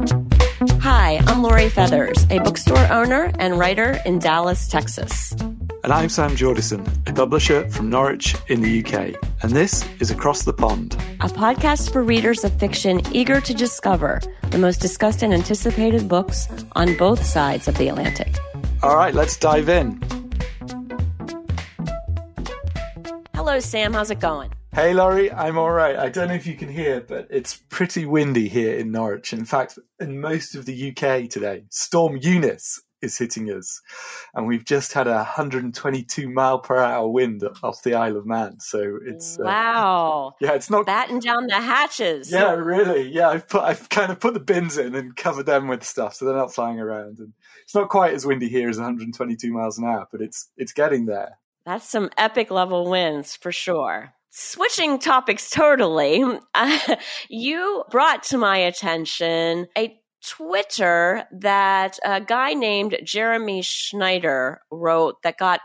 Hi, I'm Lori Feathers, a bookstore owner and writer in Dallas, Texas. And I'm Sam Jordison, a publisher from Norwich in the UK. And this is Across the Pond, a podcast for readers of fiction eager to discover the most discussed and anticipated books on both sides of the Atlantic. All right, let's dive in. Hello, Sam. How's it going? Hey, Lori, I'm all right. I don't know if you can hear, but it's pretty windy here in Norwich. In fact, in most of the UK today, Storm Eunice is hitting us. And we've just had a 122 mile per hour wind off the Isle of Man. So it's. Uh, wow. Yeah, it's not. Batten down the hatches. Yeah, really. Yeah, I've put, I've kind of put the bins in and covered them with stuff so they're not flying around. And it's not quite as windy here as 122 miles an hour, but it's, it's getting there. That's some epic level winds for sure. Switching topics totally, uh, you brought to my attention a Twitter that a guy named Jeremy Schneider wrote that got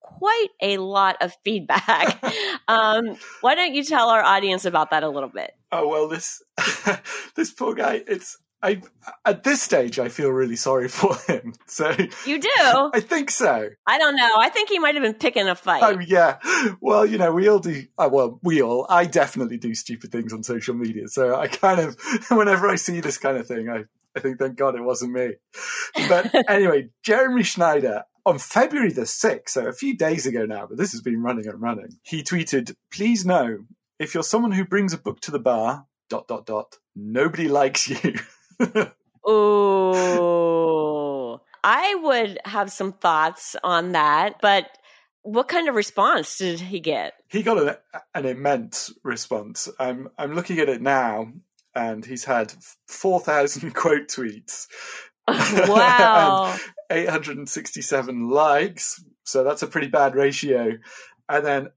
quite a lot of feedback. um, why don't you tell our audience about that a little bit? Oh well, this this poor guy. It's I at this stage I feel really sorry for him. So you do? I think so. I don't know. I think he might have been picking a fight. Oh yeah. Well, you know, we all do. Uh, well, we all. I definitely do stupid things on social media. So I kind of, whenever I see this kind of thing, I I think thank God it wasn't me. But anyway, Jeremy Schneider on February the 6th, so a few days ago now, but this has been running and running, he tweeted, Please know if you're someone who brings a book to the bar, dot, dot, dot, nobody likes you. Oh, I would have some thoughts on that, but what kind of response did he get? He got an, an immense response. I'm I'm looking at it now, and he's had four thousand quote tweets. Wow, 867 likes. So that's a pretty bad ratio. And then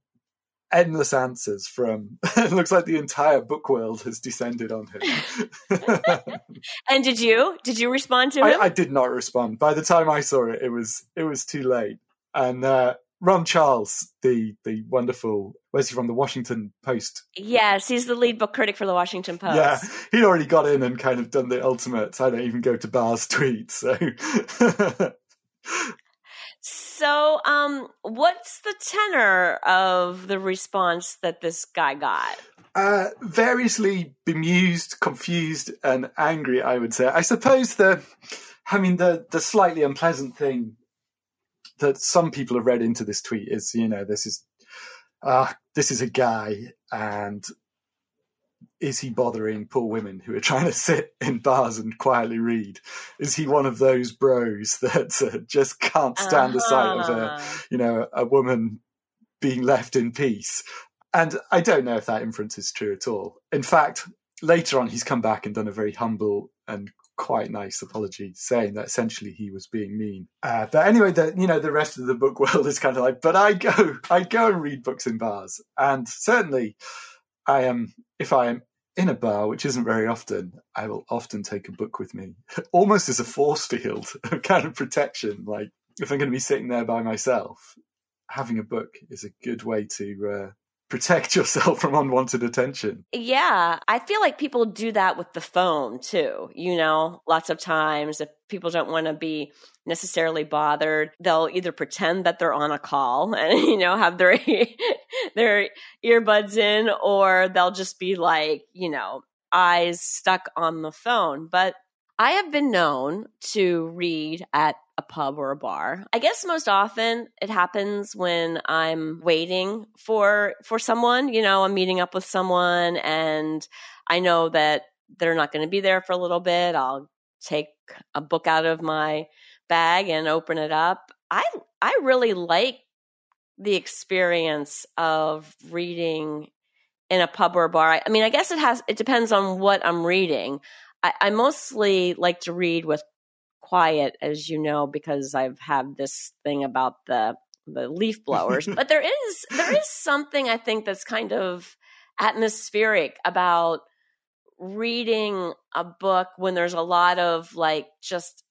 endless answers from it looks like the entire book world has descended on him. And did you? Did you respond to him? I, I, did not respond. By the time i saw it it was it was too late. And uh, ron charles the the wonderful where's he from? The washington post. Yes he's the lead book critic for the washington post. Yeah he'd already got in and kind of done the ultimate i don't even go to bars tweet so So, um, what's the tenor of the response that this guy got? Uh, variously bemused, confused, and angry. I would say. I suppose the, I mean, the the slightly unpleasant thing that some people have read into this tweet is, you know, this is, uh, this is a guy, and is he bothering poor women who are trying to sit in bars and quietly read? Is he one of those bros that uh, just can't stand uh-huh. the sight of a, uh-huh. you know, a woman being left in peace? And I don't know if that inference is true at all. In fact, later on, he's come back and done a very humble and quite nice apology, saying that essentially he was being mean. Uh, but anyway, the you know the rest of the book world is kind of like, but I go, I go and read books in bars, and certainly, I am if I am in a bar, which isn't very often, I will often take a book with me, almost as a force field of kind of protection. Like if I'm going to be sitting there by myself, having a book is a good way to uh, protect yourself from unwanted attention. Yeah, I feel like people do that with the phone too. You know, lots of times if people don't want to be necessarily bothered, they'll either pretend that they're on a call and you know have their their earbuds in or they'll just be like, you know, eyes stuck on the phone. But I have been known to read at a pub or a bar. I guess most often it happens when I'm waiting for for someone, you know, I'm meeting up with someone and I know that they're not going to be there for a little bit. I'll take a book out of my bag and open it up. I I really like the experience of reading in a pub or a bar. I, I mean, I guess it has it depends on what I'm reading. I, I mostly like to read with quiet, as you know, because I've had this thing about the the leaf blowers. but there is there is something I think that's kind of atmospheric about reading a book when there's a lot of like just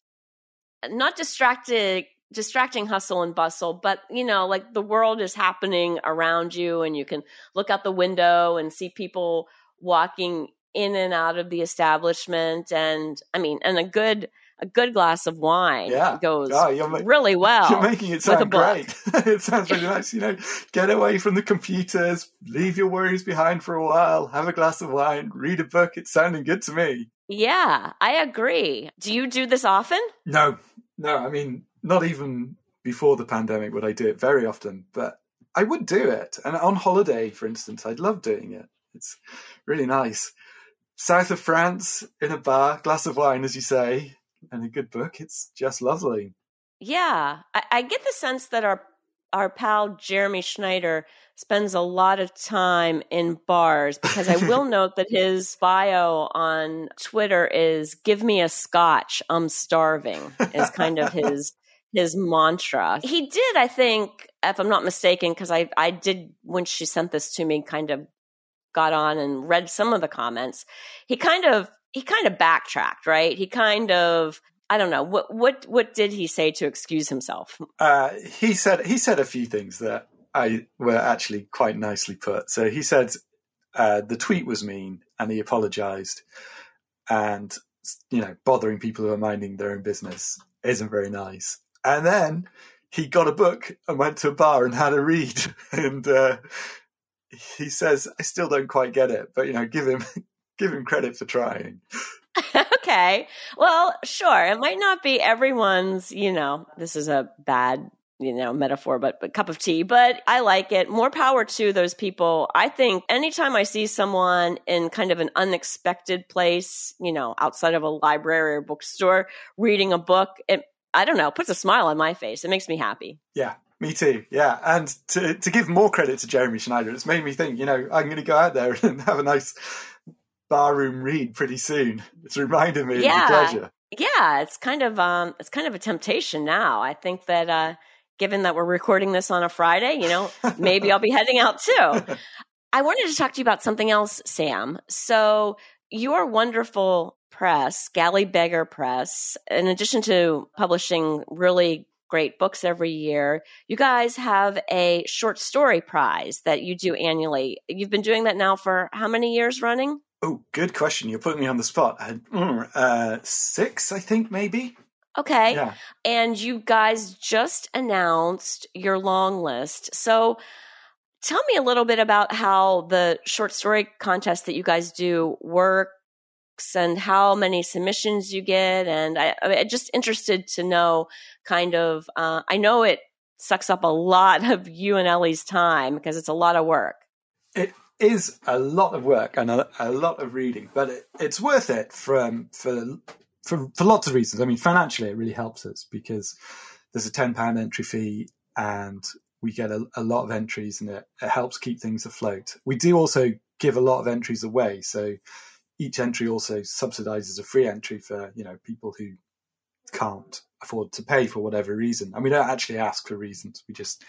not distracted distracting hustle and bustle but you know like the world is happening around you and you can look out the window and see people walking in and out of the establishment and I mean and a good a good glass of wine Yeah. goes Oh, ma- really well. You're making it sound great. it sounds really nice. You know, get away from the computers, leave your worries behind for a while, have a glass of wine, read a book. It's sounding good to me. Yeah, I agree. Do you do this often? No, no, I mean, not even before the pandemic would I do it very often, but I would do it. And on holiday, for instance, I'd love doing it. It's really nice. South of France, in a bar, glass of wine, as you say, and a good book. It's just lovely. Yeah, I, I get the sense that our our pal Jeremy Schneider spends a lot of time in bars because I will note that his bio on Twitter is "Give me a scotch, I'm starving" is kind of his his mantra. He did, I think, if I'm not mistaken, because I I did when she sent this to me, kind of got on and read some of the comments. He kind of he kind of backtracked, right? He kind of I don't know what what what did he say to excuse himself? Uh, he said he said a few things that I were actually quite nicely put. So he said uh, the tweet was mean, and he apologised, and you know, bothering people who are minding their own business isn't very nice. And then he got a book and went to a bar and had a read, and uh, he says, "I still don't quite get it, but you know, give him give him credit for trying." okay, well, sure, it might not be everyone's. You know, this is a bad you know metaphor but, but cup of tea but i like it. More power to those people. I think anytime i see someone in kind of an unexpected place you know outside of a library or bookstore reading a book it i don't know puts a smile on my face. It makes me happy. Yeah, me too. Yeah, and to to give more credit to Jeremy Schneider, it's made me think. You know, I'm going to go out there and have a nice barroom read pretty soon. It's reminded me Yeah. of the pleasure. yeah it's kind of um it's kind of a temptation now i think that uh given that we're recording this on a friday you know maybe i'll be heading out too i wanted to talk to you about something else sam so your wonderful press galley beggar press in addition to publishing really great books every year you guys have a short story prize that you do annually you've been doing that now for how many years running Oh, good question. You're putting me on the spot. I mm, uh, six, I think, maybe. okay Yeah. and you guys just announced your long list. So tell me a little bit about how the short story contest that you guys do and how many submissions you get. And I, I'm just interested to know kind of, uh, I know it sucks up a lot of you and Ellie's time because it's a lot of work. It is a lot of work and a, a lot of reading, but it, it's worth it for, um, for for for lots of reasons. I mean, financially, it really helps us because there's a ten pound entry fee, and we get a, a lot of entries, and it, it helps keep things afloat. We do also give a lot of entries away, so each entry also subsidizes a free entry for you know people who can't afford to pay for whatever reason and we don't actually ask for reasons we just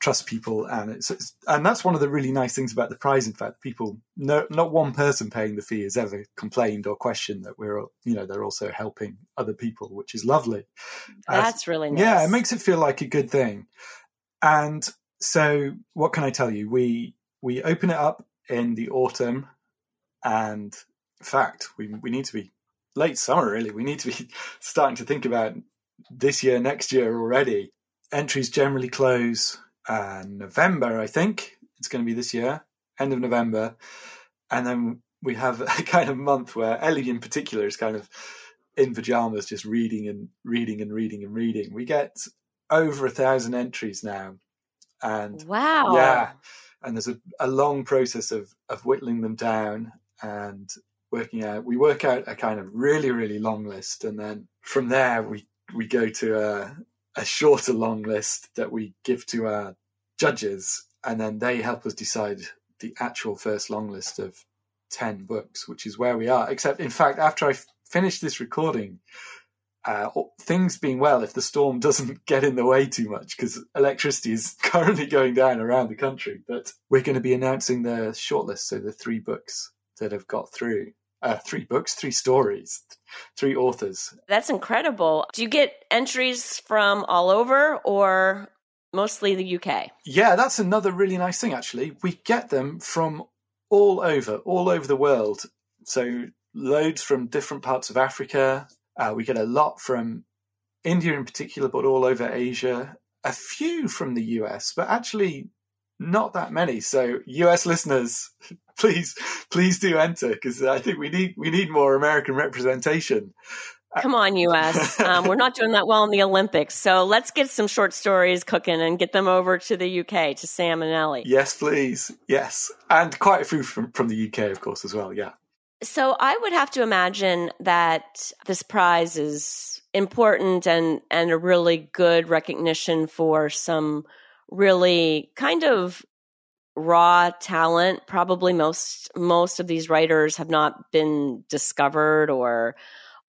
trust people and it's, it's and that's one of the really nice things about the prize in fact people no not one person paying the fee has ever complained or questioned that we're you know they're also helping other people which is lovely Uh, That's really nice. yeah, it makes it feel like a good thing. And so, what can I tell you? We we open it up in the autumn, and fact, we we need to be late summer. Really, we need to be starting to think about this year, next year already. Entries generally close uh, November, I think it's going to be this year, end of November, and then we have a kind of month where Ellie, in particular, is kind of in pajamas, just reading and reading and reading and reading. We get over a thousand entries now, and wow. yeah, and there's a, a long process of of whittling them down and working out. We work out a kind of really really long list, and then from there we we go to a a shorter long list that we give to our judges, and then they help us decide the actual first long list of 10 books, which is where we are. Except, in fact, after I f- finish this recording, uh, things being well, if the storm doesn't get in the way too much, because electricity is currently going down around the country, but we're going to be announcing the shortlist. So the three books that have got through. Uh, three books, three stories, three authors. That's incredible. Do you get entries from all over or mostly the UK? Yeah, that's another really nice thing, actually. We get them from all over, all over the world. So loads from different parts of Africa. Uh, we get a lot from India in particular, but all over Asia. A few from the US, but actually not that many. So US listeners, please, please do enter because I think we need we need more American representation. Come on, US. Um, we're not doing that well in the Olympics. So let's get some short stories cooking and get them over to the UK, to Sam and Ellie. Yes, please. Yes. And quite a few from, from the UK, of course, as well. Yeah. So I would have to imagine that this prize is important and, and a really good recognition for some really kind of raw talent. Probably most most of these writers have not been discovered or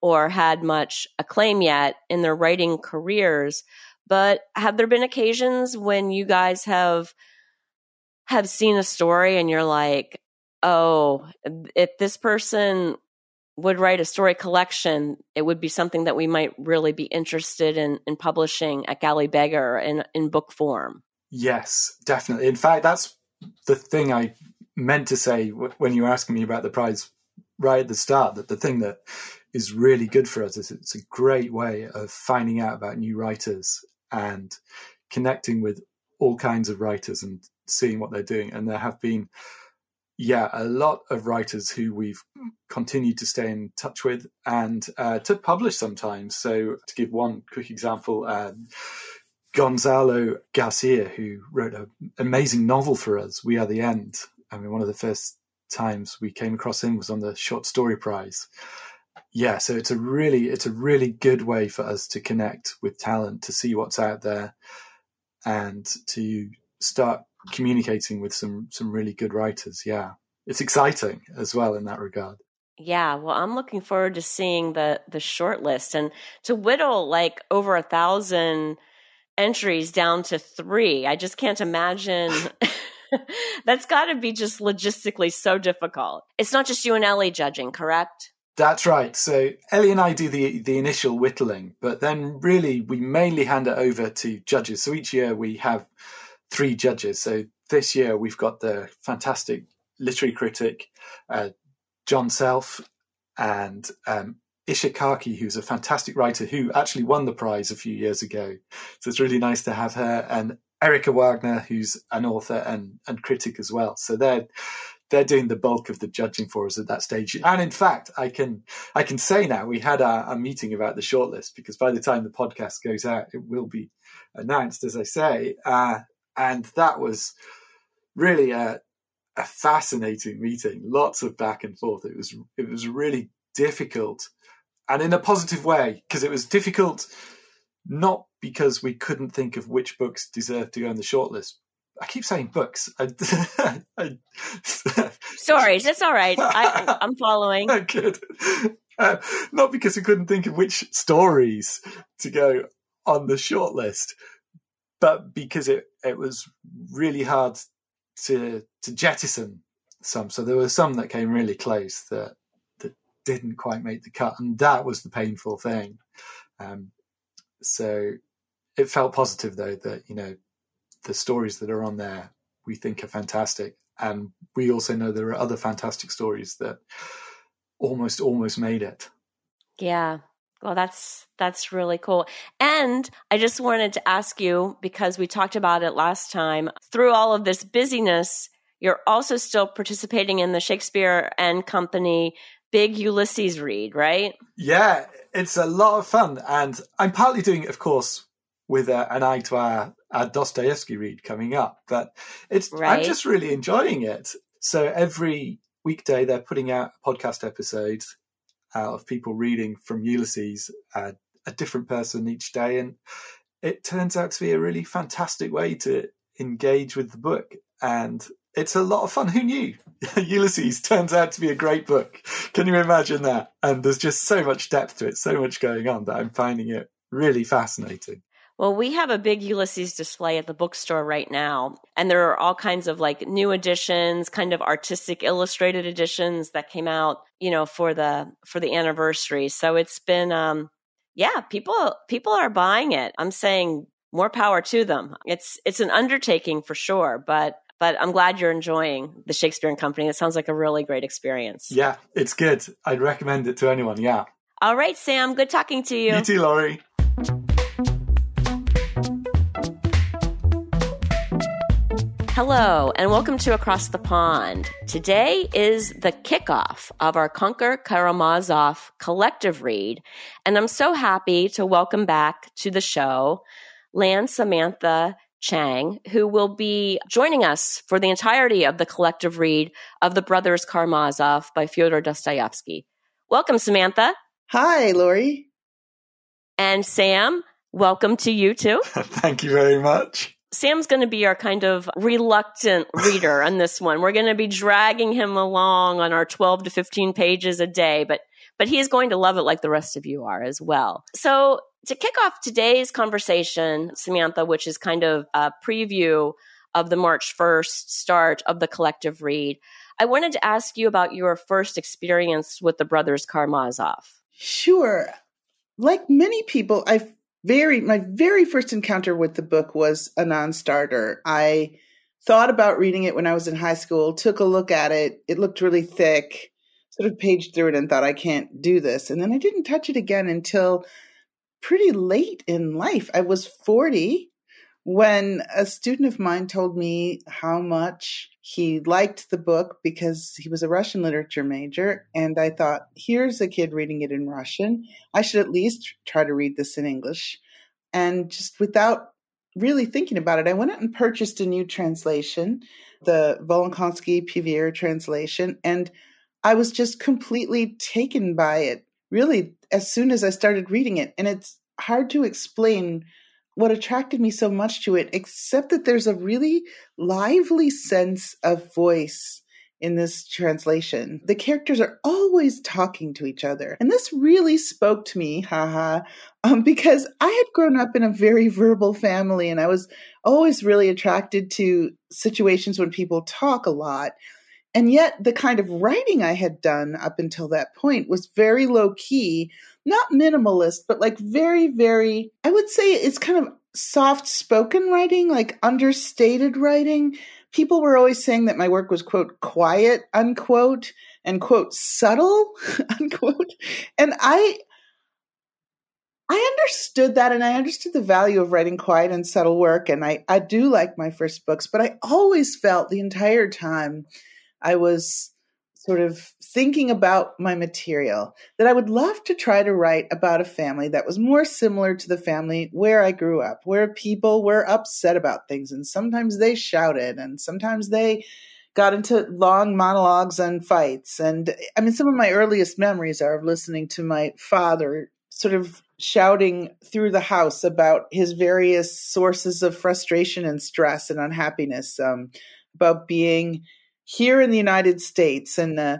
or had much acclaim yet in their writing careers. But have there been occasions when you guys have have seen a story and you're like, oh, if this person would write a story collection, it would be something that we might really be interested in in publishing at Galley Beggar in in book form. Yes, definitely. In fact, that's the thing I meant to say when you were asking me about the prize right at the start. That the thing that is really good for us. is it's a great way of finding out about new writers and connecting with all kinds of writers and seeing what they're doing. And there have been, yeah, a lot of writers who we've continued to stay in touch with and uh, to publish sometimes. So to give one quick example, um, Gonzalo Garcia, who wrote an amazing novel for us, We Are the End. I mean, one of the first times we came across him was on the Short Story Prize yeah, so it's a really it's a really good way for us to connect with talent, to see what's out there, and to start communicating with some some really good writers. Yeah, it's exciting as well in that regard. Yeah, well, I'm looking forward to seeing the the short list and to whittle like over a thousand entries down to three. I just can't imagine. That's got to be just logistically so difficult. It's not just you and Ellie judging, correct? That's right. So Ellie and I do the the initial whittling, but then really we mainly hand it over to judges. So each year we have three judges. So this year we've got the fantastic literary critic uh, John Self and um, Isha Karki, who's a fantastic writer who actually won the prize a few years ago. So it's really nice to have her and Erica Wagner, who's an author and, and critic as well. So they're they're doing the bulk of the judging for us at that stage. And in fact, I can I can say now we had a, a, meeting about the shortlist because by the time the podcast goes out, it will be announced, as I say. Uh, and that was really a, a fascinating meeting. Lots of back and forth. It was it was really difficult, and in a positive way because it was difficult not because we couldn't think of which books deserved to go on the shortlist, I keep saying books. I, I, Stories. It's all right. I, am following. Good. Uh, not because we couldn't think of which stories to go on the shortlist, but because it, it was really hard to to jettison some. So there were some that came really close that didn't quite make the cut, and that was the painful thing. Um, so it felt positive though that you know the stories that are on there we think are fantastic. And we also know there are other fantastic stories that almost almost made it. Yeah. Well, that's that's really cool. And I just wanted to ask you because we talked about it last time. Through all of this busyness, you're also still participating in the Shakespeare and Company Big Ulysses read, right? Yeah, it's a lot of fun, and I'm partly doing it, of course, with a, an eye to our, our Dostoevsky read coming up. But it's right. I'm just really enjoying it. So every weekday they're putting out a podcast episode out of people reading from Ulysses, uh, a different person each day, and it turns out to be a really fantastic way to engage with the book. And it's a lot of fun. Who knew? Ulysses turns out to be a great book. Can you imagine that? And there's just so much depth to it, so much going on that I'm finding it really fascinating. Well, we have a big Ulysses display at the bookstore right now, and there are all kinds of like new editions, kind of artistic illustrated editions that came out, you know, for the for the anniversary. So it's been um yeah, people people are buying it. I'm saying more power to them. It's it's an undertaking for sure, but But I'm glad you're enjoying the Shakespeare and Company. It sounds like a really great experience. Yeah, it's good. I'd recommend it to anyone. Yeah. All right, Sam. Good talking to you. You too, Lori. Hello, and welcome to Across the Pond. Today is the kickoff of our Conquer Karamazov collective read, and I'm so happy to welcome back to the show Lan Samantha Chang, who will be joining us for the entirety of the collective read of The Brothers Karamazov by Fyodor Dostoevsky. Welcome, Samantha. Hi, Lori. And Sam, welcome to you too. Thank you very much. Sam's going to be our kind of reluctant reader on this one. We're going to be dragging him along on our 12 to 15 pages a day, but but he's going to love it like the rest of you are as well. So, to kick off today's conversation, Samantha, which is kind of a preview of the March 1st start of the collective read, I wanted to ask you about your first experience with the brothers Karamazov. Sure. Like many people, I very my very first encounter with the book was a non-starter. I thought about reading it when I was in high school, took a look at it. It looked really thick. Sort of paged through it and thought I can't do this. And then I didn't touch it again until pretty late in life. I was 40 when a student of mine told me how much he liked the book because he was a Russian literature major. And I thought, here's a kid reading it in Russian. I should at least try to read this in English. And just without really thinking about it, I went out and purchased a new translation, the Volokhonsky Pevear translation. And I was just completely taken by it, really, as soon as I started reading it. And it's hard to explain what attracted me so much to it, except that there's a really lively sense of voice in this translation. The characters are always talking to each other. And this really spoke to me, haha, um, because I had grown up in a very verbal family and I was always really attracted to situations when people talk a lot. And yet, the kind of writing I had done up until that point was very low key, not minimalist, but like very, very, I would say it's kind of soft spoken writing, like understated writing. People were always saying that my work was, quote, quiet, unquote, and, quote, subtle, unquote. And I, I understood that and I understood the value of writing quiet and subtle work. And I, I do like my first books, but I always felt the entire time I was sort of thinking about my material that I would love to try to write about a family that was more similar to the family where I grew up, where people were upset about things and sometimes they shouted and sometimes they got into long monologues and fights. And I mean, some of my earliest memories are of listening to my father sort of shouting through the house about his various sources of frustration and stress and unhappiness, um, about being here in the United States and uh,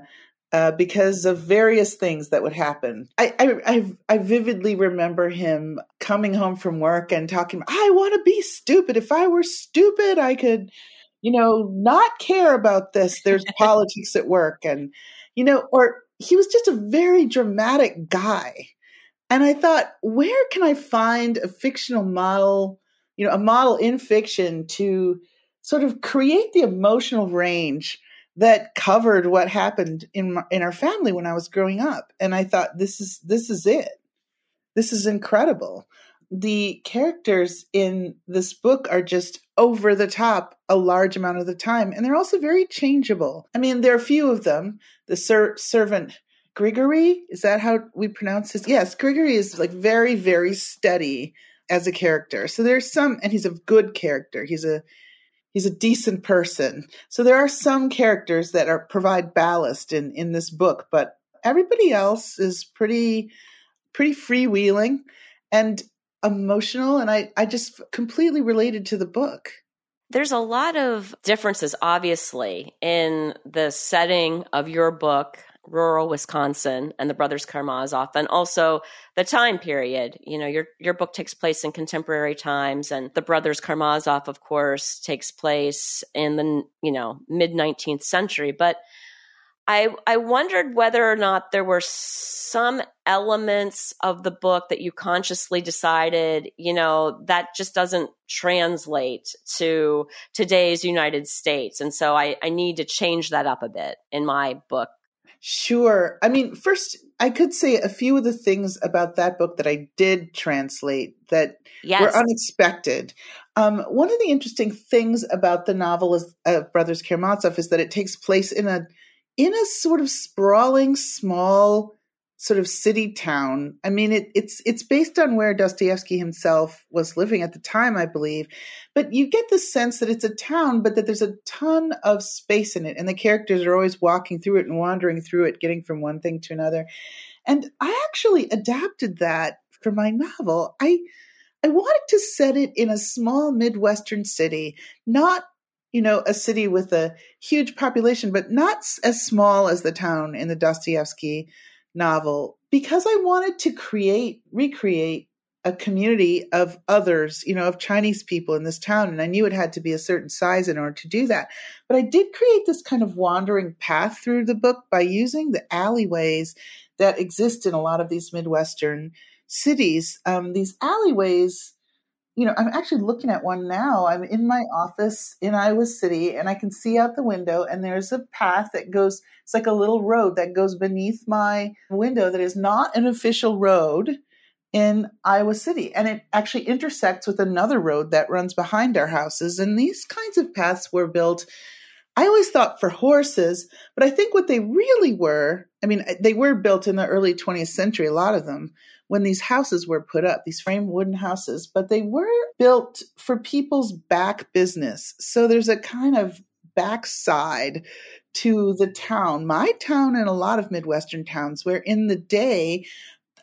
uh, because of various things that would happen. I, I, I vividly remember him coming home from work and talking, I want to be stupid. If I were stupid, I could, you know, not care about this. There's politics at work. And, you know, or he was just a very dramatic guy. And I thought, where can I find a fictional model, you know, a model in fiction to sort of create the emotional range that covered what happened in my, in our family when I was growing up. And I thought this is this is it. This is incredible. The characters in this book are just over the top a large amount of the time and they're also very changeable. I mean there are a few of them. The ser- servant grigory is that how we pronounce his yes grigory is like very very steady as a character. So there's some and he's a good character. He's a he's a decent person. So there are some characters that are provide ballast in in this book, but everybody else is pretty pretty freewheeling and emotional and I I just completely related to the book. There's a lot of differences obviously in the setting of your book rural Wisconsin and the brothers Karamazov, and also the time period. You know, your your book takes place in contemporary times, and the brothers Karamazov, of course, takes place in the you know mid nineteenth century. But I I wondered whether or not there were some elements of the book that you consciously decided, you know, that just doesn't translate to today's United States. And so I, I need to change that up a bit in my book. Sure. I mean, first, I could say a few of the things about that book that I did translate that yes. were unexpected. Um, one of the interesting things about the novel of uh, Brothers Karamazov is that it takes place in a in a sort of sprawling, small sort of city town. I mean, it, it's it's based on where Dostoevsky himself was living at the time, I believe. But you get the sense that it's a town, but that there's a ton of space in it, and the characters are always walking through it and wandering through it, getting from one thing to another. And I actually adapted that for my novel. I I wanted to set it in a small Midwestern city, not you know, a city with a huge population, but not as small as the town in the Dostoevsky novel, because I wanted to create, recreate a community of others, you know, of Chinese people in this town. And I knew it had to be a certain size in order to do that. But I did create this kind of wandering path through the book by using the alleyways that exist in a lot of these Midwestern cities. Um, these alleyways you know, I'm actually looking at one now. I'm in my office in Iowa City and I can see out the window and there's a path that goes, it's like a little road that goes beneath my window that is not an official road in Iowa City. And it actually intersects with another road that runs behind our houses. And these kinds of paths were built, I always thought for horses, but I think what they really were, I mean, they were built in the early 20th century, a lot of them, when these houses were put up, these framed wooden houses, but they were built for people's back business. So there's a kind of backside to the town, my town and a lot of Midwestern towns, where in the day,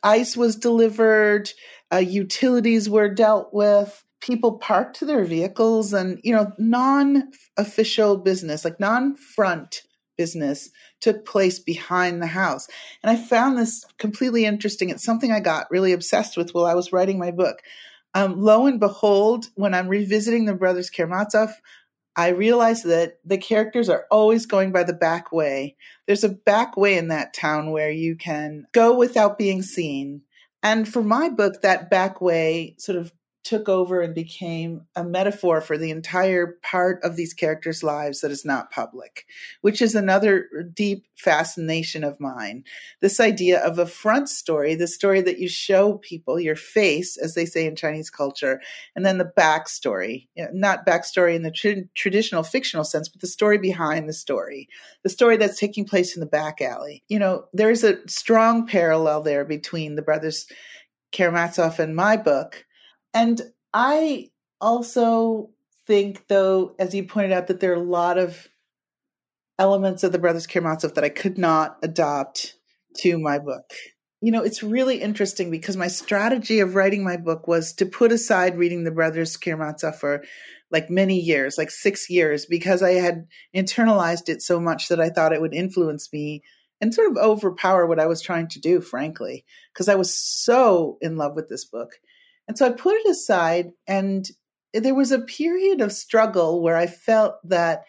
ice was delivered, uh, utilities were dealt with, people parked their vehicles, and, you know, non official business, like non front business took place behind the house. And I found this completely interesting. It's something I got really obsessed with while I was writing my book. Um, lo and behold, when I'm revisiting the Brothers Karamazov, I realize that the characters are always going by the back way. There's a back way in that town where you can go without being seen. And for my book, that back way sort of took over and became a metaphor for the entire part of these characters' lives that is not public, which is another deep fascination of mine. This idea of a front story, the story that you show people, your face, as they say in Chinese culture, and then the backstory, not backstory in the tra- traditional fictional sense, but the story behind the story, the story that's taking place in the back alley. You know, there's a strong parallel there between the brothers Karamazov and my book and I also think, though, as you pointed out, that there are a lot of elements of the Brothers Karamazov that I could not adopt to my book. You know, it's really interesting because my strategy of writing my book was to put aside reading the Brothers Karamazov for like many years, like six years, because I had internalized it so much that I thought it would influence me and sort of overpower what I was trying to do, frankly, because I was so in love with this book. And so I put it aside, and there was a period of struggle where I felt that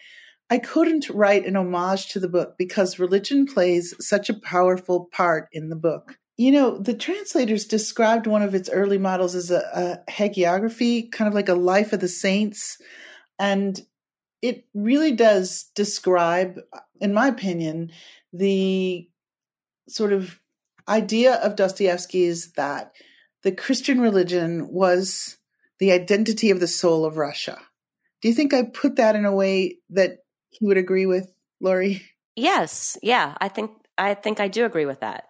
I couldn't write an homage to the book because religion plays such a powerful part in the book. You know, the translators described one of its early models as a, a hagiography, kind of like a life of the saints. And it really does describe, in my opinion, the sort of idea of Dostoevsky's that the Christian religion was the identity of the soul of Russia. Do you think I put that in a way that he would agree with, Lori? Yes, yeah, I think I think I do agree with that.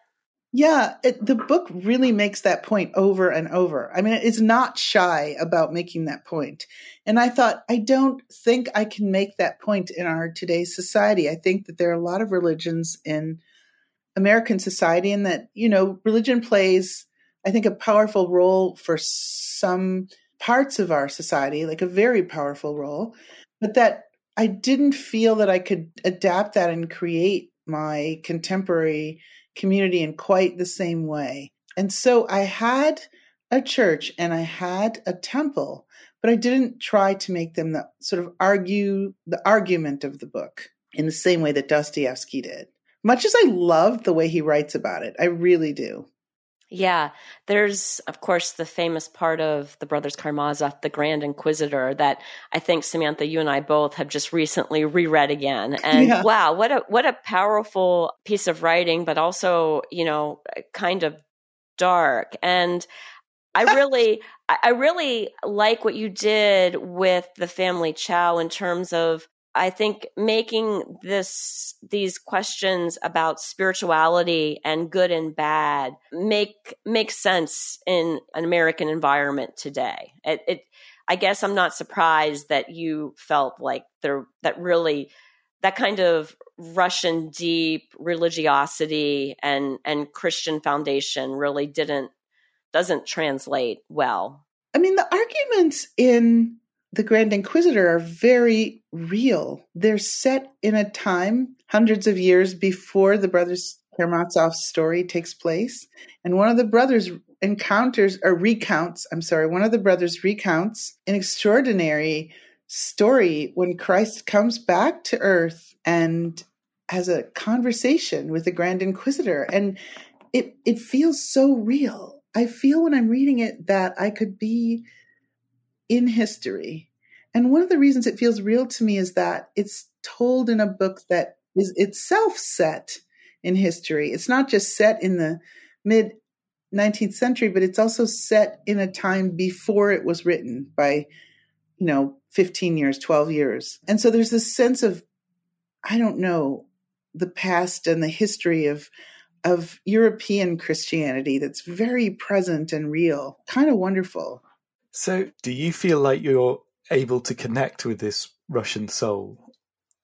Yeah, it, the book really makes that point over and over. I mean, it's not shy about making that point. And I thought, I don't think I can make that point in our today's society. I think that there are a lot of religions in American society and that, you know, religion plays I think, a powerful role for some parts of our society, like a very powerful role, but that I didn't feel that I could adapt that and create my contemporary community in quite the same way. And so I had a church and I had a temple, but I didn't try to make them the sort of argue the argument of the book in the same way that Dostoevsky did Much as I love the way he writes about it, I really do. Yeah, there's of course the famous part of the Brothers Karamazov, the Grand Inquisitor, that I think Samantha, you and I both have just recently reread again. And yeah. wow, what a what a powerful piece of writing, but also you know kind of dark. And I really, I really like what you did with the family Chao in terms of I think making this these questions about spirituality and good and bad make make sense in an American environment today. It, it I guess I'm not surprised that you felt like there that really that kind of Russian deep religiosity and and Christian foundation really didn't doesn't translate well. I mean, the arguments in the Grand Inquisitor are very real. They're set in a time hundreds of years before the brothers Karamazov's story takes place. And one of the brothers encounters or recounts, I'm sorry, one of the brothers recounts an extraordinary story when Christ comes back to earth and has a conversation with the Grand Inquisitor. And it, it feels so real. I feel when I'm reading it that I could be in history. And one of the reasons it feels real to me is that it's told in a book that is itself set in history. It's not just set in the mid 19th century, but it's also set in a time before it was written by, you know, 15 years, 12 years. And so there's this sense of, I don't know, the past and the history of of European Christianity that's very present and real. Kind of wonderful. So, do you feel like you're able to connect with this Russian soul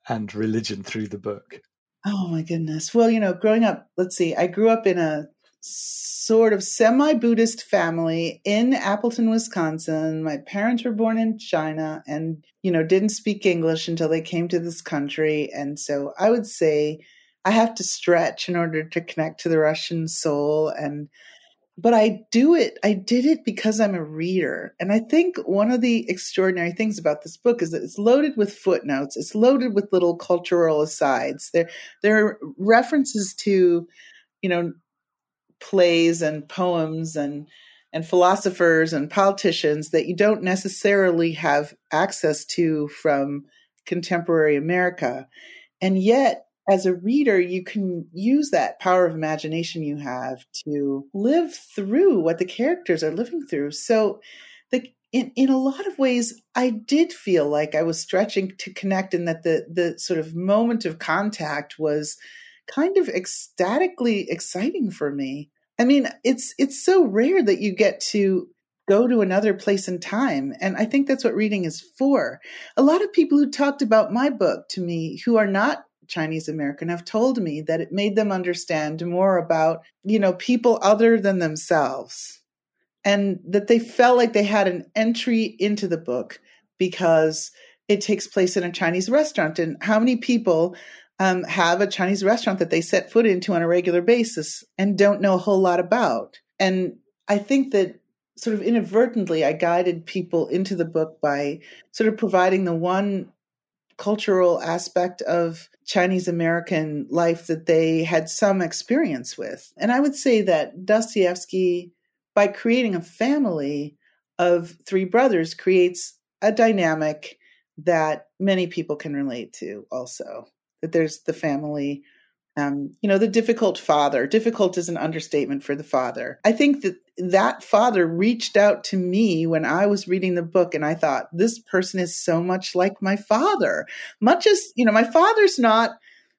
and religion through the book? Oh my goodness. Well, you know, growing up, let's see, I grew up in a sort of semi Buddhist family in Appleton, Wisconsin. My parents were born in China and, you know, didn't speak English until they came to this country. And so I would say I have to stretch in order to connect to the Russian soul and but I do it, I did it because I'm a reader. And I think one of the extraordinary things about this book is that it's loaded with footnotes. It's loaded with little cultural asides. There, there are references to, you know, plays and poems and, and philosophers and politicians that you don't necessarily have access to from contemporary America. And yet as a reader, you can use that power of imagination you have to live through what the characters are living through. So, the, in, in a lot of ways, I did feel like I was stretching to connect, and that the the sort of moment of contact was kind of ecstatically exciting for me. I mean, it's it's so rare that you get to go to another place in time. And I think that's what reading is for. A lot of people who talked about my book to me who are not Chinese American have told me that it made them understand more about, you know, people other than themselves. And that they felt like they had an entry into the book because it takes place in a Chinese restaurant. And how many people um, have a Chinese restaurant that they set foot into on a regular basis and don't know a whole lot about? And I think that sort of inadvertently, I guided people into the book by sort of providing the one cultural aspect of Chinese American life that they had some experience with. And I would say that Dostoevsky, by creating a family of three brothers, creates a dynamic that many people can relate to also. That there's the family um, you know, the difficult father. Difficult is an understatement for the father. I think that that father reached out to me when I was reading the book, and I thought, this person is so much like my father. Much as, you know, my father's not,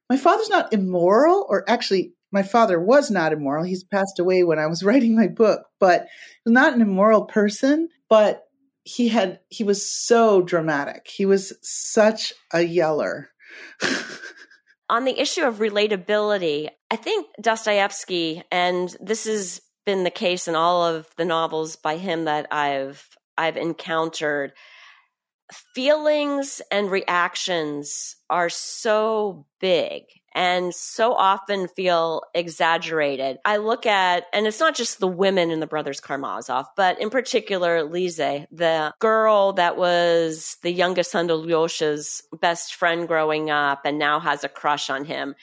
my father's not immoral, or actually, my father was not immoral. He's passed away when I was writing my book, but not an immoral person, but he had, he was so dramatic. He was such a yeller. On the issue of relatability, I think Dostoevsky, and this has been the case in all of the novels by him that I've I've encountered, feelings and reactions are so big and so often feel exaggerated. I look at, and it's not just the women in the Brothers Karamazov, but in particular, Lise, the girl that was the youngest son of Lyosha's best friend growing up and now has a crush on him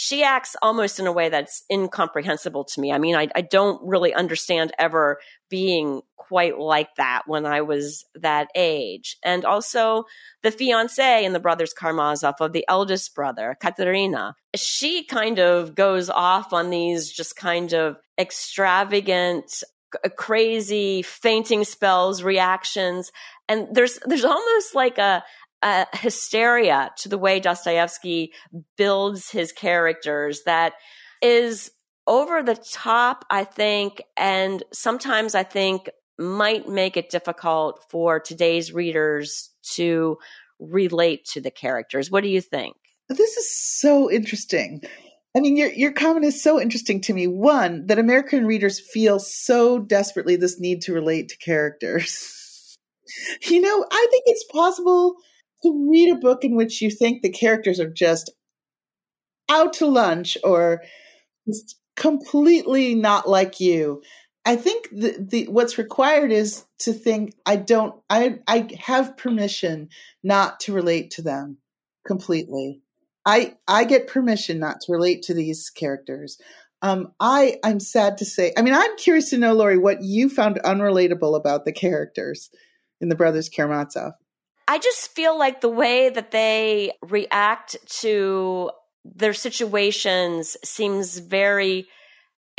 she acts almost in a way that's incomprehensible to me. I mean, I, I don't really understand ever being quite like that when I was that age. And also the fiance in the Brothers Karamazov of the eldest brother, Katerina, she kind of goes off on these just kind of extravagant crazy fainting spells reactions and there's there's almost like a a hysteria to the way Dostoevsky builds his characters that is over the top, I think, and sometimes I think might make it difficult for today's readers to relate to the characters. What do you think? This is so interesting. I mean, your your comment is so interesting to me. One, that American readers feel so desperately this need to relate to characters. you know, I think it's possible to read a book in which you think the characters are just out to lunch or completely not like you. I think the, the what's required is to think I don't I I have permission not to relate to them completely. I I get permission not to relate to these characters. Um, I I'm sad to say. I mean, I'm curious to know, Lori, what you found unrelatable about the characters in the Brothers Karamazov. I just feel like the way that they react to their situations seems very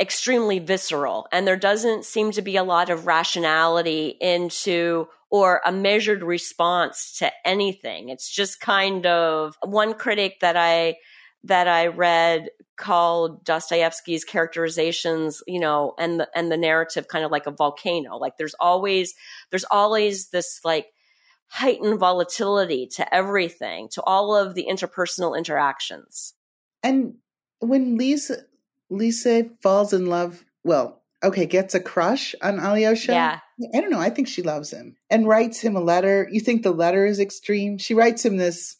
extremely visceral and there doesn't seem to be a lot of rationality into or a measured response to anything. It's just kind of one critic that i that i read called dostoevsky's characterizations you know and the and the narrative kind of like a volcano. Like there's always there's always this like heightened volatility to everything, to all of the interpersonal interactions. And when Lisa Lisa falls in love, well, okay, gets a crush on Alyosha. Yeah. I don't know. I think she loves him and writes him a letter. You think the letter is extreme? She writes him this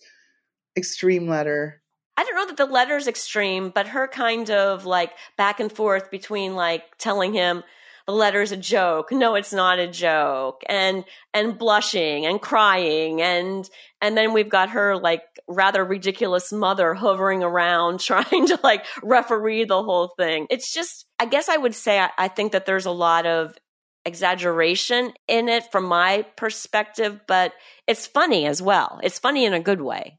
extreme letter. I don't know that the letter's extreme, but her kind of like back and forth between like telling him, the letter's a joke. No, it's not a joke. And, and blushing and crying. And, and then we've got her like rather ridiculous mother hovering around trying to like referee the whole thing. It's just, I guess I would say I, I think that there's a lot of exaggeration in it from my perspective, but it's funny as well. It's funny in a good way.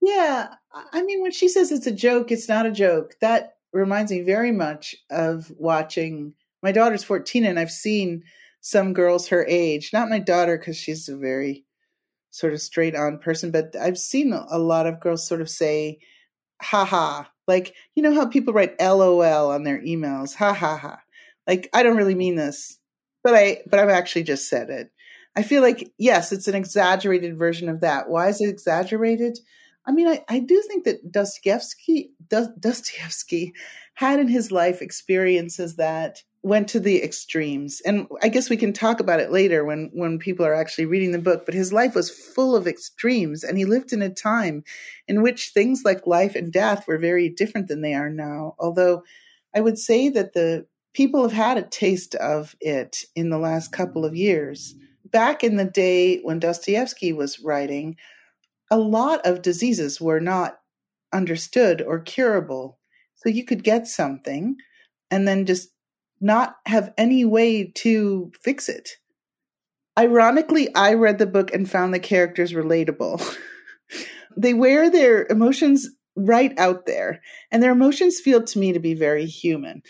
Yeah. I mean, when she says it's a joke, it's not a joke. That reminds me very much of watching my daughter's 14 and I've seen some girls her age, not my daughter because she's a very sort of straight on person, but I've seen a lot of girls sort of say, ha ha. Like, you know how people write LOL on their emails, ha ha ha. Like, I don't really mean this, but I, but I've actually just said it. I feel like, yes, it's an exaggerated version of that. Why is it exaggerated? I mean, I, I do think that Dostoevsky, Dostoevsky had in his life experiences that went to the extremes. And i guess we can talk about it later when when people are actually reading the book but his life was full of extremes and he lived in a time in which things like life and death were very different than they are now. Although i would say that the people have had a taste of it in the last couple of years. Back in the day when dostoevsky was writing a lot of diseases were not understood or curable. So you could get something and then just not have any way to fix it. Ironically, I read the book and found the characters relatable. they wear their emotions right out there, and their emotions feel to me to be very human.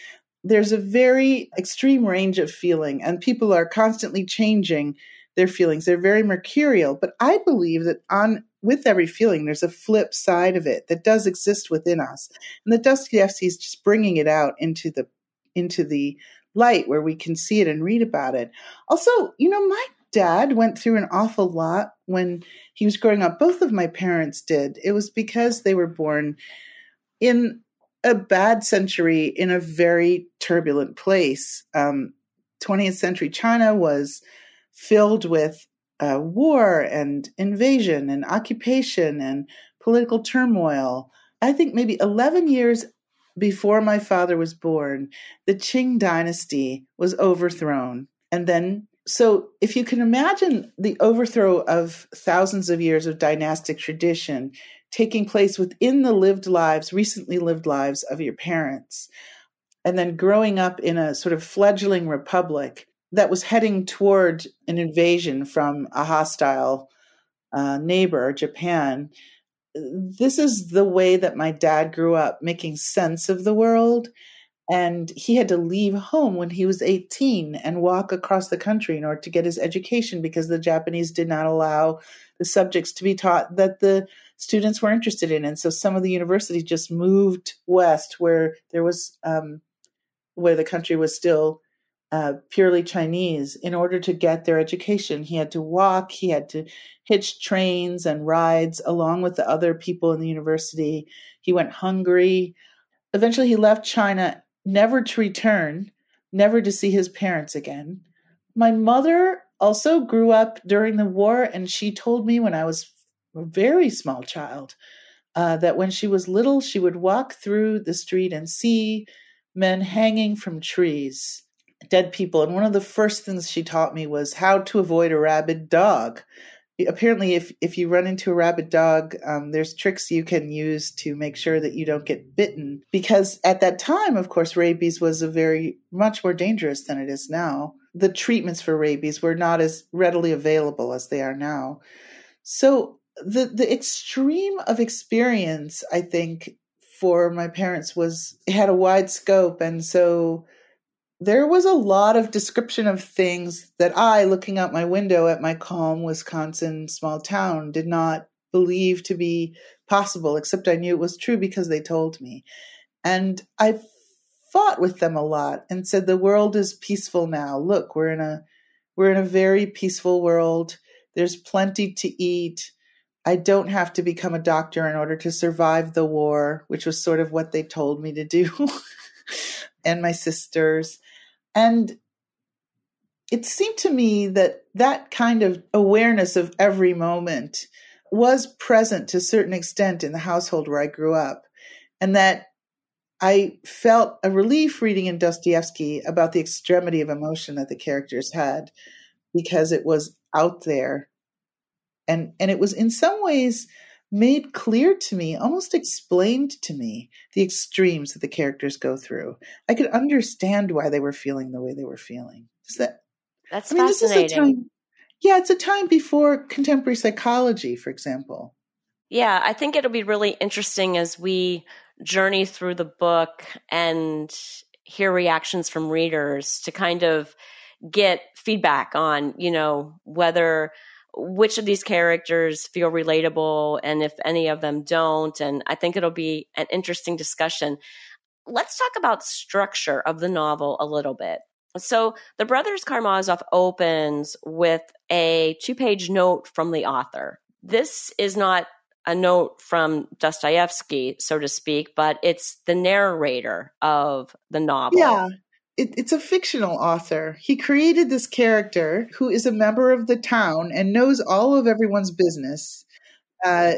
There's a very extreme range of feeling, and people are constantly changing their feelings. They're very mercurial, but I believe that on with every feeling, there's a flip side of it that does exist within us, and that Dostoevsky is just bringing it out into the into the light where we can see it and read about it. Also, you know, my dad went through an awful lot when he was growing up. Both of my parents did. It was because they were born in a bad century in a very turbulent place. Um, 20th century China was filled with uh, war and invasion and occupation and political turmoil. I think maybe 11 years before my father was born, the Qing dynasty was overthrown. And then, so if you can imagine the overthrow of thousands of years of dynastic tradition, taking place within the lived lives, recently lived lives of your parents. And then growing up in a sort of fledgling republic that was heading toward an invasion from a hostile uh, neighbor, Japan. This is the way that my dad grew up, making sense of the world. And he had to leave home when he was 18 and walk across the country in order to get his education because the Japanese did not allow the subjects to be taught that the students were interested in. And so some of the universities just moved west where there was, um, where the country was still uh, purely Chinese in order to get their education. He had to walk, he had to hitch trains and rides along with the other people in the university. He went hungry. Eventually, he left China, never to return, never to see his parents again. My mother also grew up during the war, and she told me when I was a very small child uh, that when she was little, she would walk through the street and see men hanging from trees dead people. And one of the first things she taught me was how to avoid a rabid dog. Apparently, if, if you run into a rabid dog, um, there's tricks you can use to make sure that you don't get bitten. Because at that time, of course, rabies was a very much more dangerous than it is now. The treatments for rabies were not as readily available as they are now. So the the extreme of experience, I think, for my parents was it had a wide scope, and so there was a lot of description of things that I, looking out my window at my calm Wisconsin small town, did not believe to be possible, except I knew it was true because they told me. And I fought with them a lot and said, the world is peaceful now. Look, we're in a, we're in a very peaceful world. There's plenty to eat. I don't have to become a doctor in order to survive the war, which was sort of what they told me to do. and my sisters. And it seemed to me that that kind of awareness of every moment was present to a certain extent in the household where I grew up. And that I felt a relief reading in Dostoevsky about the extremity of emotion that the characters had because it was out there. And, and it was in some ways made clear to me, almost explained to me, the extremes that the characters go through. I could understand why they were feeling the way they were feeling. Is that that's I mean, fascinating? This is a time, yeah, it's a time before contemporary psychology, for example. Yeah, I think it'll be really interesting as we journey through the book and hear reactions from readers to kind of get feedback on, you know, whether which of these characters feel relatable and if any of them don't. And I think it'll be an interesting discussion. Let's talk about structure of the novel a little bit. So the Brothers Karamazov opens with a two page note from the author. This is not a note from Dostoevsky, so to speak, but it's the narrator of the novel. Yeah it, it's a fictional author. He created this character who is a member of the town and knows all of everyone's business uh,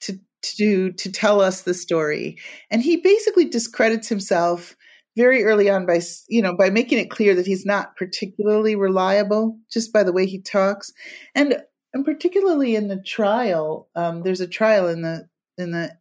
to to do to tell us the story. And he basically discredits himself very early on by you know by making it clear that he's not particularly reliable just by the way he talks, and and particularly in the trial. Um, there's a trial in the in the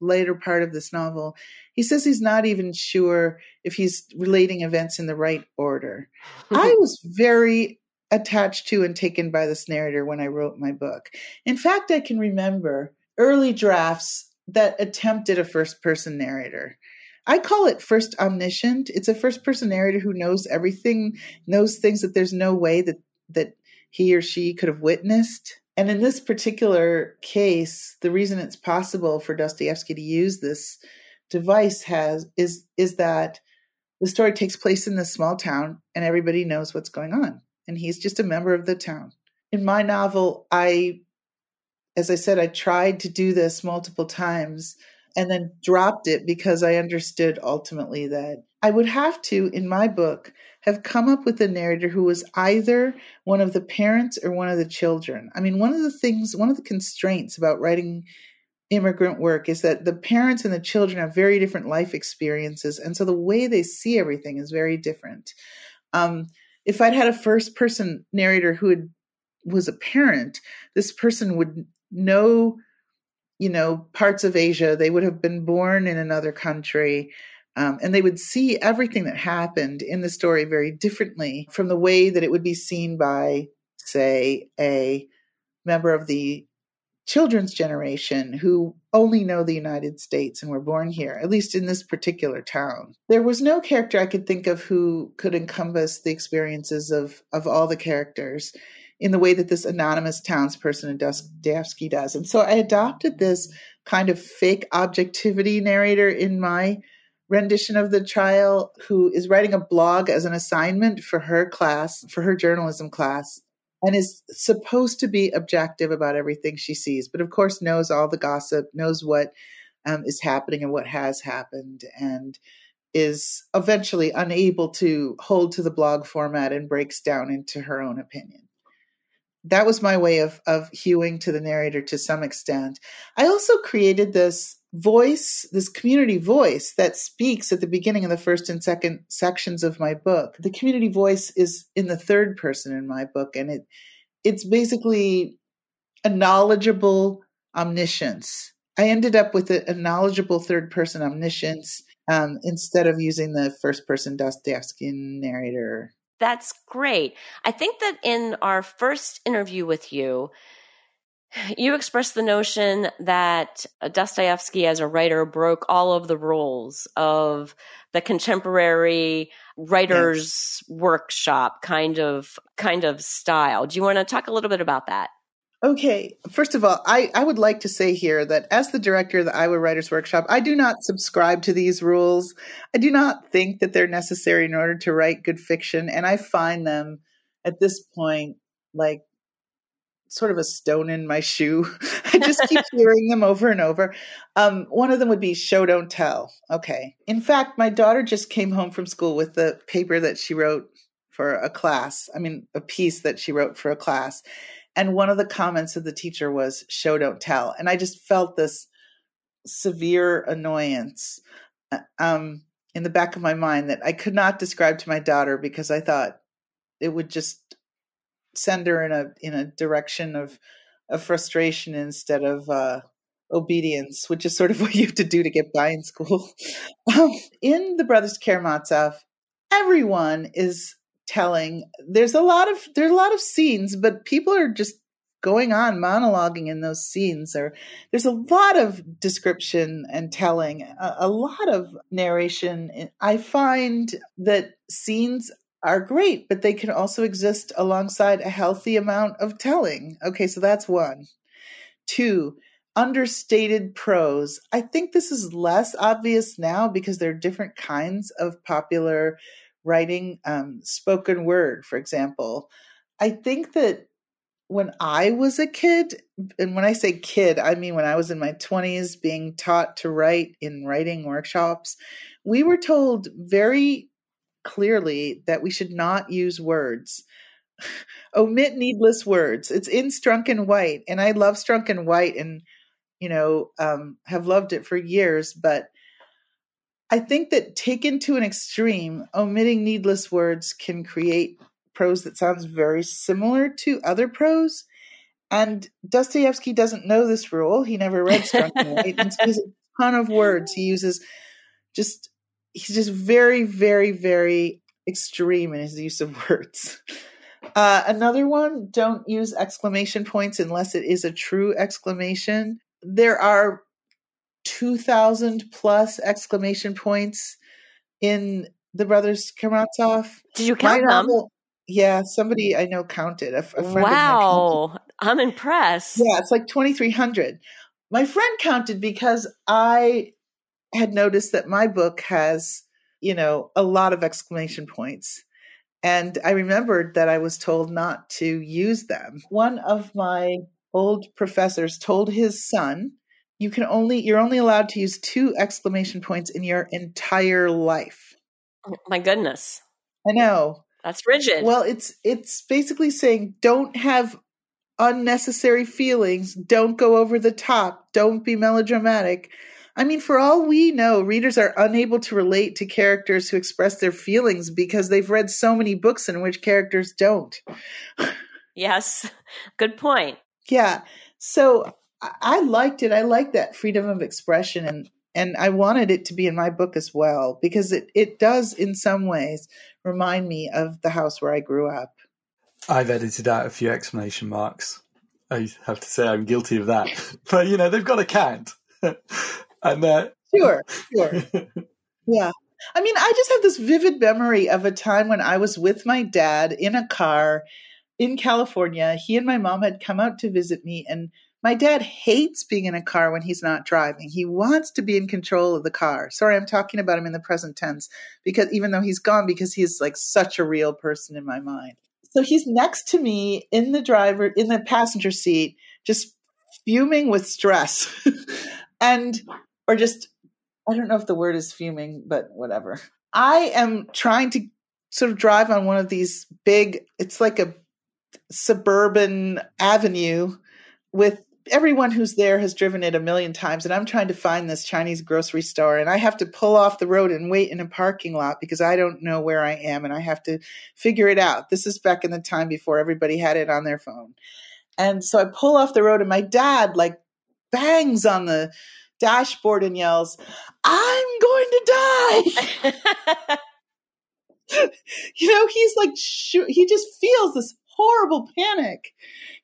later part of this novel, he says he's not even sure if he's relating events in the right order. I was very attached to and taken by this narrator when I wrote my book. In fact, I can remember early drafts that attempted a first person narrator. I call it first omniscient. It's a first person narrator who knows everything, knows things that there's no way that that he or she could have witnessed. And in this particular case, the reason it's possible for Dostoevsky to use this device has is is that the story takes place in this small town and everybody knows what's going on and he's just a member of the town. In my novel, I as I said I tried to do this multiple times and then dropped it because I understood ultimately that I would have to in my book have come up with a narrator who was either one of the parents or one of the children. I mean, one of the things, one of the constraints about writing immigrant work is that the parents and the children have very different life experiences. And so the way they see everything is very different. Um, if I'd had a first person narrator who had, was a parent, this person would know you know, parts of Asia. They would have been born in another country. Um, and they would see everything that happened in the story very differently from the way that it would be seen by, say, a member of the children's generation who only know the United States and were born here, at least in this particular town. There was no character I could think of who could encompass the experiences of, of all the characters in the way that this anonymous townsperson in Dostoevsky does. And so I adopted this kind of fake objectivity narrator in my rendition of the trial who is writing a blog as an assignment for her class, for her journalism class, and is supposed to be objective about everything she sees, but of course knows all the gossip, knows what um, is happening and what has happened, and is eventually unable to hold to the blog format and breaks down into her own opinion that was my way of of hewing to the narrator to some extent. I also created this voice, this community voice that speaks at the beginning of the first and second sections of my book. The community voice is in the third person in my book, and it it's basically a knowledgeable omniscience. I ended up with a, a knowledgeable third person omniscience um, instead of using the first person Dostoevskian narrator that's great. I think that in our first interview with you, you expressed the notion that Dostoevsky as a writer broke all of the rules of the contemporary writers workshop kind of kind of style. Do you want to talk a little bit about that? Okay, first of all, I, I would like to say here that as the director of the Iowa Writers Workshop, I do not subscribe to these rules. I do not think that they're necessary in order to write good fiction, and I find them at this point like sort of a stone in my shoe. I just keep hearing them over and over. Um, one of them would be show don't tell. Okay. In fact, my daughter just came home from school with the paper that she wrote for a class. I mean, a piece that she wrote for a class. And one of the comments of the teacher was show don't tell. And I just felt this severe annoyance uh, um, in the back of my mind that I could not describe to my daughter because I thought it would just send her in a in a direction of of frustration instead of uh, obedience, which is sort of what you have to do to get by in school. Um, in the Brothers Karamazov, everyone is telling. There's a lot of there's a lot of scenes, but people are just going on monologuing in those scenes or there's a lot of description and telling a, a, lot of narration i find that scenes are great but they can also exist alongside a healthy amount of telling. Okay so that's one. Two understated prose. I think this is less obvious now because there are different kinds of popular writing um, spoken word, for example. I think that when I was a kid, and when I say kid, I mean when I was in my 20s being taught to write in writing workshops, we were told very clearly that we should not use words. Omit needless words. It's in Strunk and White, and I love Strunk and White and, you know, um, have loved it for years, but I think that taken to an extreme, omitting needless words can create prose that sounds very similar to other prose. And Dostoevsky doesn't know this rule. He never read Strunk and White. and so he uses a ton of words. He uses just, he's just very, very, very extreme in his use of words. Uh, another one, don't use exclamation points unless it is a true exclamation. There are 2000 plus exclamation points in the brothers Karamazov. Did you count My them? Novel, yeah, somebody I know counted. A, a wow, I'm impressed. Yeah, it's like 2,300. My friend counted because I had noticed that my book has, you know, a lot of exclamation points. And I remembered that I was told not to use them. One of my old professors told his son you can only you're only allowed to use two exclamation points in your entire life. Oh, my goodness. I know. That's rigid. Well, it's it's basically saying don't have unnecessary feelings, don't go over the top, don't be melodramatic. I mean, for all we know, readers are unable to relate to characters who express their feelings because they've read so many books in which characters don't. yes. Good point. Yeah. So I liked it. I liked that freedom of expression and and I wanted it to be in my book as well because it, it does in some ways remind me of the house where I grew up. I've edited out a few exclamation marks. I have to say I'm guilty of that. but you know, they've got to count. and uh... Sure, sure. yeah. I mean, I just have this vivid memory of a time when I was with my dad in a car in California. He and my mom had come out to visit me and my dad hates being in a car when he's not driving. He wants to be in control of the car. Sorry, I'm talking about him in the present tense because even though he's gone, because he's like such a real person in my mind. So he's next to me in the driver, in the passenger seat, just fuming with stress. and, or just, I don't know if the word is fuming, but whatever. I am trying to sort of drive on one of these big, it's like a suburban avenue with everyone who's there has driven it a million times and i'm trying to find this chinese grocery store and i have to pull off the road and wait in a parking lot because i don't know where i am and i have to figure it out this is back in the time before everybody had it on their phone and so i pull off the road and my dad like bangs on the dashboard and yells i'm going to die! You know he's like he just feels this horrible panic.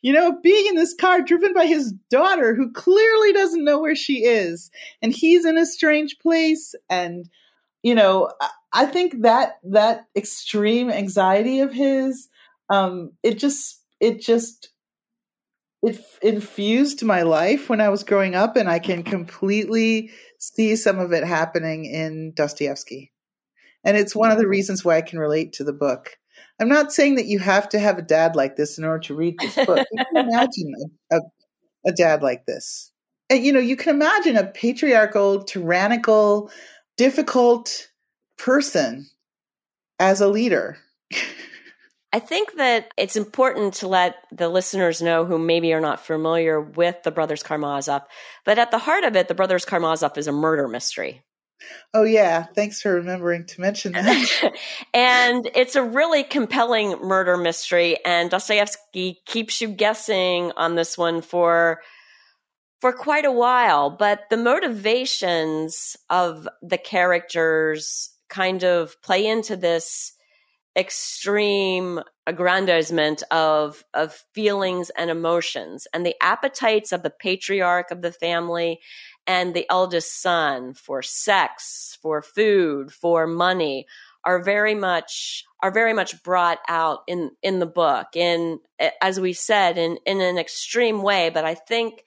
You know, being in this car driven by his daughter who clearly doesn't know where she is and he's in a strange place and you know, I think that that extreme anxiety of his um it just it just it infused my life when I was growing up and I can completely see some of it happening in Dostoevsky. And it's one of the reasons why I can relate to the book. I'm not saying that you have to have a dad like this in order to read this book. You can imagine a, a, a dad like this. And, you know, you can imagine a patriarchal, tyrannical, difficult person as a leader. I think that it's important to let the listeners know who maybe are not familiar with the Brothers Karamazov that at the heart of it, the Brothers Karamazov is a murder mystery. Oh, yeah. Thanks for remembering to mention that. and it's a really compelling murder mystery. And Dostoevsky keeps you guessing on this one for for quite a while. But the motivations of the characters kind of play into this extreme aggrandizement of of feelings and emotions and the appetites of the patriarch of the family and the eldest son for sex, for food, for money are very much are very much brought out in in the book. In as we said in in an extreme way but i think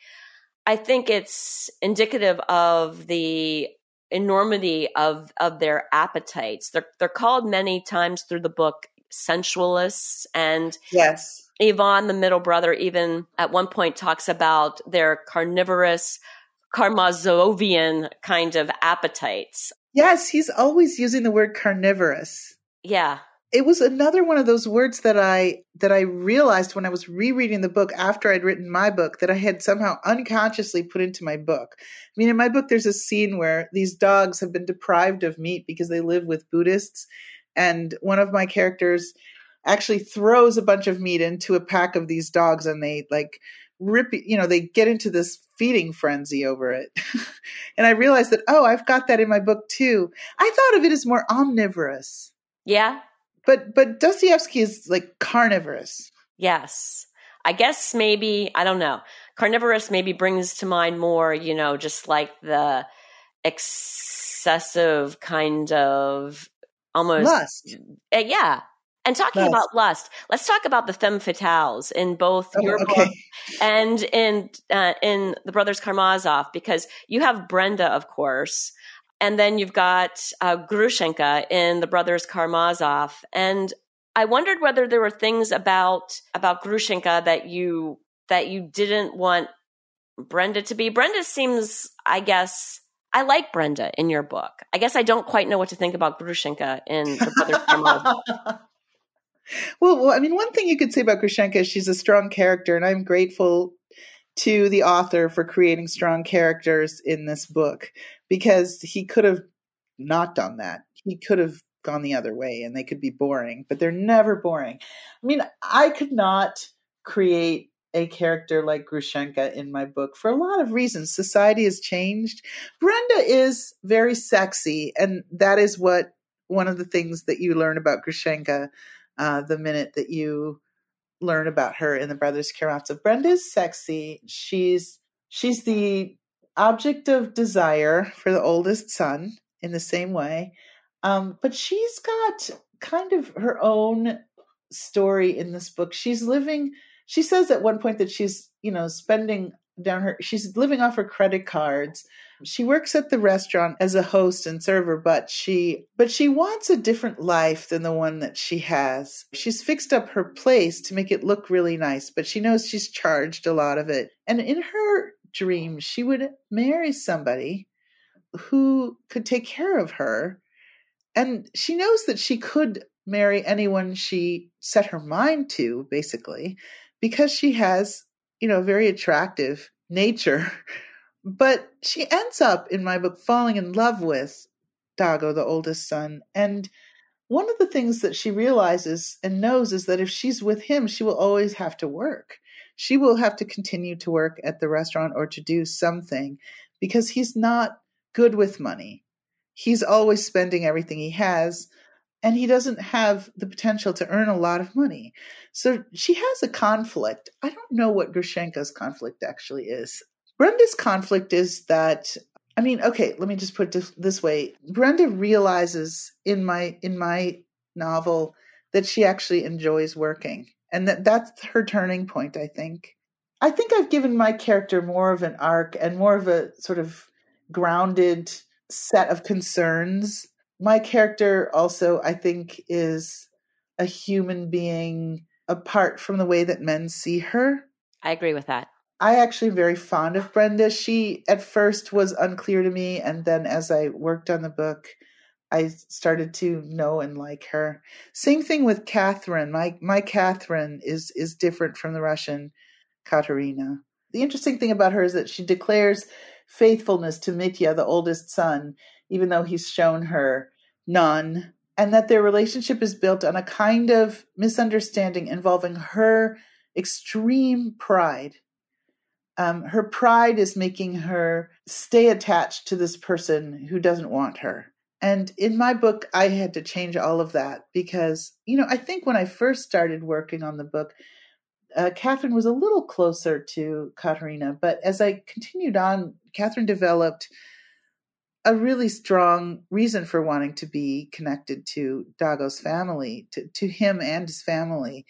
i think it's indicative of the enormity of of their appetites they're they're called many times through the book sensualists and yes Ivan, the middle brother, even at one point talks about their carnivorous Karamazovian kind of appetites. Yes, he's always using the word carnivorous. Yeah. It was another one of those words that I that I realized when I was rereading the book after I'd written my book that I had somehow unconsciously put into my book. I mean, in my book there's a scene where these dogs have been deprived of meat because they live with Buddhists and one of my characters actually throws a bunch of meat into a pack of these dogs and they like rip you know they get into this feeding frenzy over it. And i realized that oh i've got that in my book too. I thought of it as more omnivorous. Yeah but but dostoevsky is like carnivorous. Yes. I guess maybe i don't know. Carnivorous maybe brings to mind more you know just like the excessive kind of almost lust. Uh, yeah. And talking lust. about lust, let's talk about the femme fatales in both oh, your okay. book and in uh, in the Brothers Karamazov, because you have Brenda, of course, and then you've got uh, Grushenka in the Brothers Karamazov, and I wondered whether there were things about about Grushenka that you that you didn't want Brenda to be. Brenda seems, I guess. I like Brenda in your book. I guess I don't quite know what to think about Grushenka in the Brothers Karamazov. Well, well, I mean, one thing you could say about Grushenka is she's a strong character, and I'm grateful to the author for creating strong characters in this book because he could have not done that. He could have gone the other way and they could be boring, but they're never boring. I mean, I could not create a character like Grushenka in my book for a lot of reasons. Society has changed. Brenda is very sexy, and that is what one of the things that you learn about Grushenka uh, the minute that you learn about her in the Brothers Karamazov. Brenda is sexy. She's she's the object of desire for the oldest son in the same way. Um, but she's got kind of her own story in this book. She's living, she says at one point that she's, you know, spending down her, she's living off her credit cards. She works at the restaurant as a host and server, but she, but she wants a different life than the one that she has. She's fixed up her place to make it look really nice, but she knows she's charged a lot of it. And in her dream, she would marry somebody who could take care of her. And she knows that she could marry anyone she set her mind to, basically, because she has, you know, very attractive nature. But she ends up, in my book, falling in love with Dagou, the oldest son. And one of the things that she realizes and knows is that if she's with him, she will always have to work. She will have to continue to work at the restaurant or to do something because he's not good with money. He's always spending everything he has and he doesn't have the potential to earn a lot of money. So she has a conflict. I don't know what Grushenka's conflict actually is. Brenda's conflict is that I mean, okay, let me just put it this way. Brenda realizes in my in my novel that she actually enjoys working and that that's her turning point, I think. I think I've given my character more of an arc and more of a sort of grounded set of concerns my character also, I think, is a human being apart from the way that men see her. I agree with that. I actually very fond of Brenda. She at first was unclear to me, and then as I worked on the book, I started to know and like her. Same thing with Catherine. My my Catherine is is different from the Russian Katerina. The interesting thing about her is that she declares faithfulness to Mitya, the oldest son, even though he's shown her none, and that their relationship is built on a kind of misunderstanding involving her extreme pride. Um, her pride is making her stay attached to this person who doesn't want her. And in my book, I had to change all of that because, you know, I think when I first started working on the book, uh, Catherine was a little closer to Katerina. But as I continued on, Catherine developed a really strong reason for wanting to be connected to Dagou's family, to, to him and his family,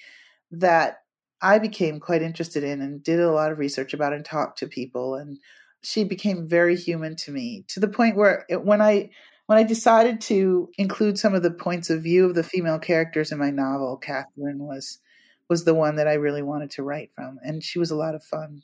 that I became quite interested in and did a lot of research about and talked to people. And she became very human to me to the point where it, when I when I decided to include some of the points of view of the female characters in my novel, Catherine was was the one that I really wanted to write from, and she was a lot of fun.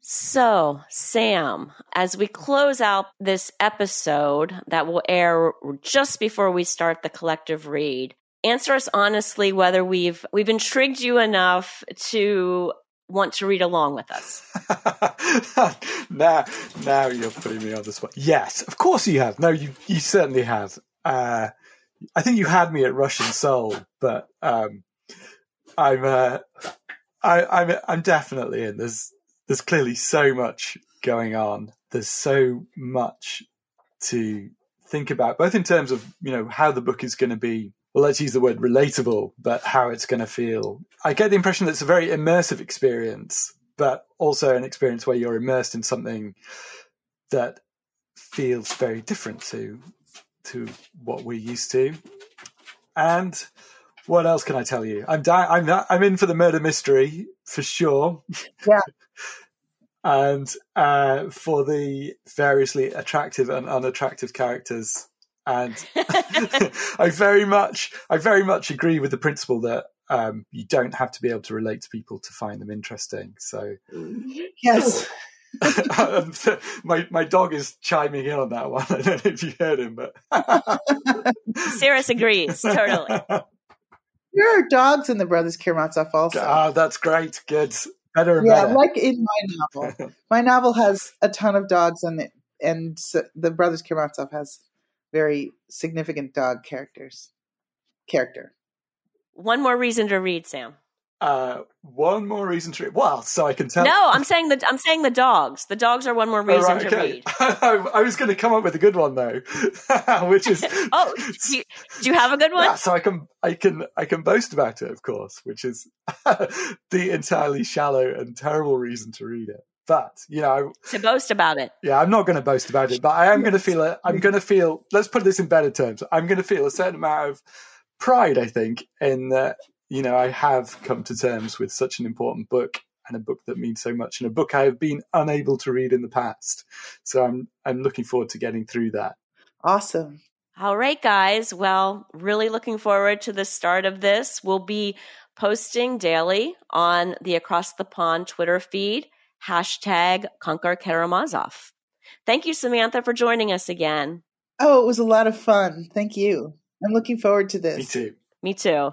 So, Sam, as we close out this episode that will air just before we start the collective read, answer us honestly whether we've we've intrigued you enough to want to read along with us. now, now you're putting me on the spot. Yes, of course you have. No, you you certainly have. Uh, I think you had me at Russian Soul, but um, I'm uh, I, I'm I'm definitely in. There's there's clearly so much going on. There's so much to think about, both in terms of you know how the book is going to be. Well, let's use the word relatable, but how it's going to feel. I get the impression that it's a very immersive experience, but also an experience where you're immersed in something that feels very different to to what we're used to. And what else can I tell you? I'm di- I'm not, I'm in for the murder mystery for sure. Yeah. and uh, for the variously attractive and unattractive characters. And I very much, I very much agree with the principle that um, you don't have to be able to relate to people to find them interesting. So, yes. my my dog is chiming in on that one. I don't know if you heard him, but Cirrus agrees totally. There are dogs in the Brothers Karamazov also. Ah, that's great. Good. Better and yeah, better. like in my novel. my novel has a ton of dogs in it, and the Brothers Karamazov has very significant dog characters. Character. One more reason to read, Sam. Uh, one more reason to read. Well, so I can tell. No, I'm saying the I'm saying the dogs. The dogs are one more Oh, reason right, to okay. read. I, I was going to come up with a good one though, which is Oh, do you, do you have a good one? yeah. So I can I can I can boast about it, of course, which is the entirely shallow and terrible reason to read it. But you know, To boast about it. yeah, I'm not going to boast about it, but I am going to feel it. I'm going to feel. Let's put this in better terms. I'm going to feel a certain amount of pride. I think in that you know I have come to terms with such an important book and a book that means so much, and a book I have been unable to read in the past. So I'm I'm looking forward to getting through that. Awesome. All right, guys. Well, really looking forward to the start of this. We'll be posting daily on the Across the Pond Twitter feed, hashtag Conquer Karamazov. Thank you, Samantha, for joining us again. Oh, it was a lot of fun. Thank you. I'm looking forward to this. Me too. Me too.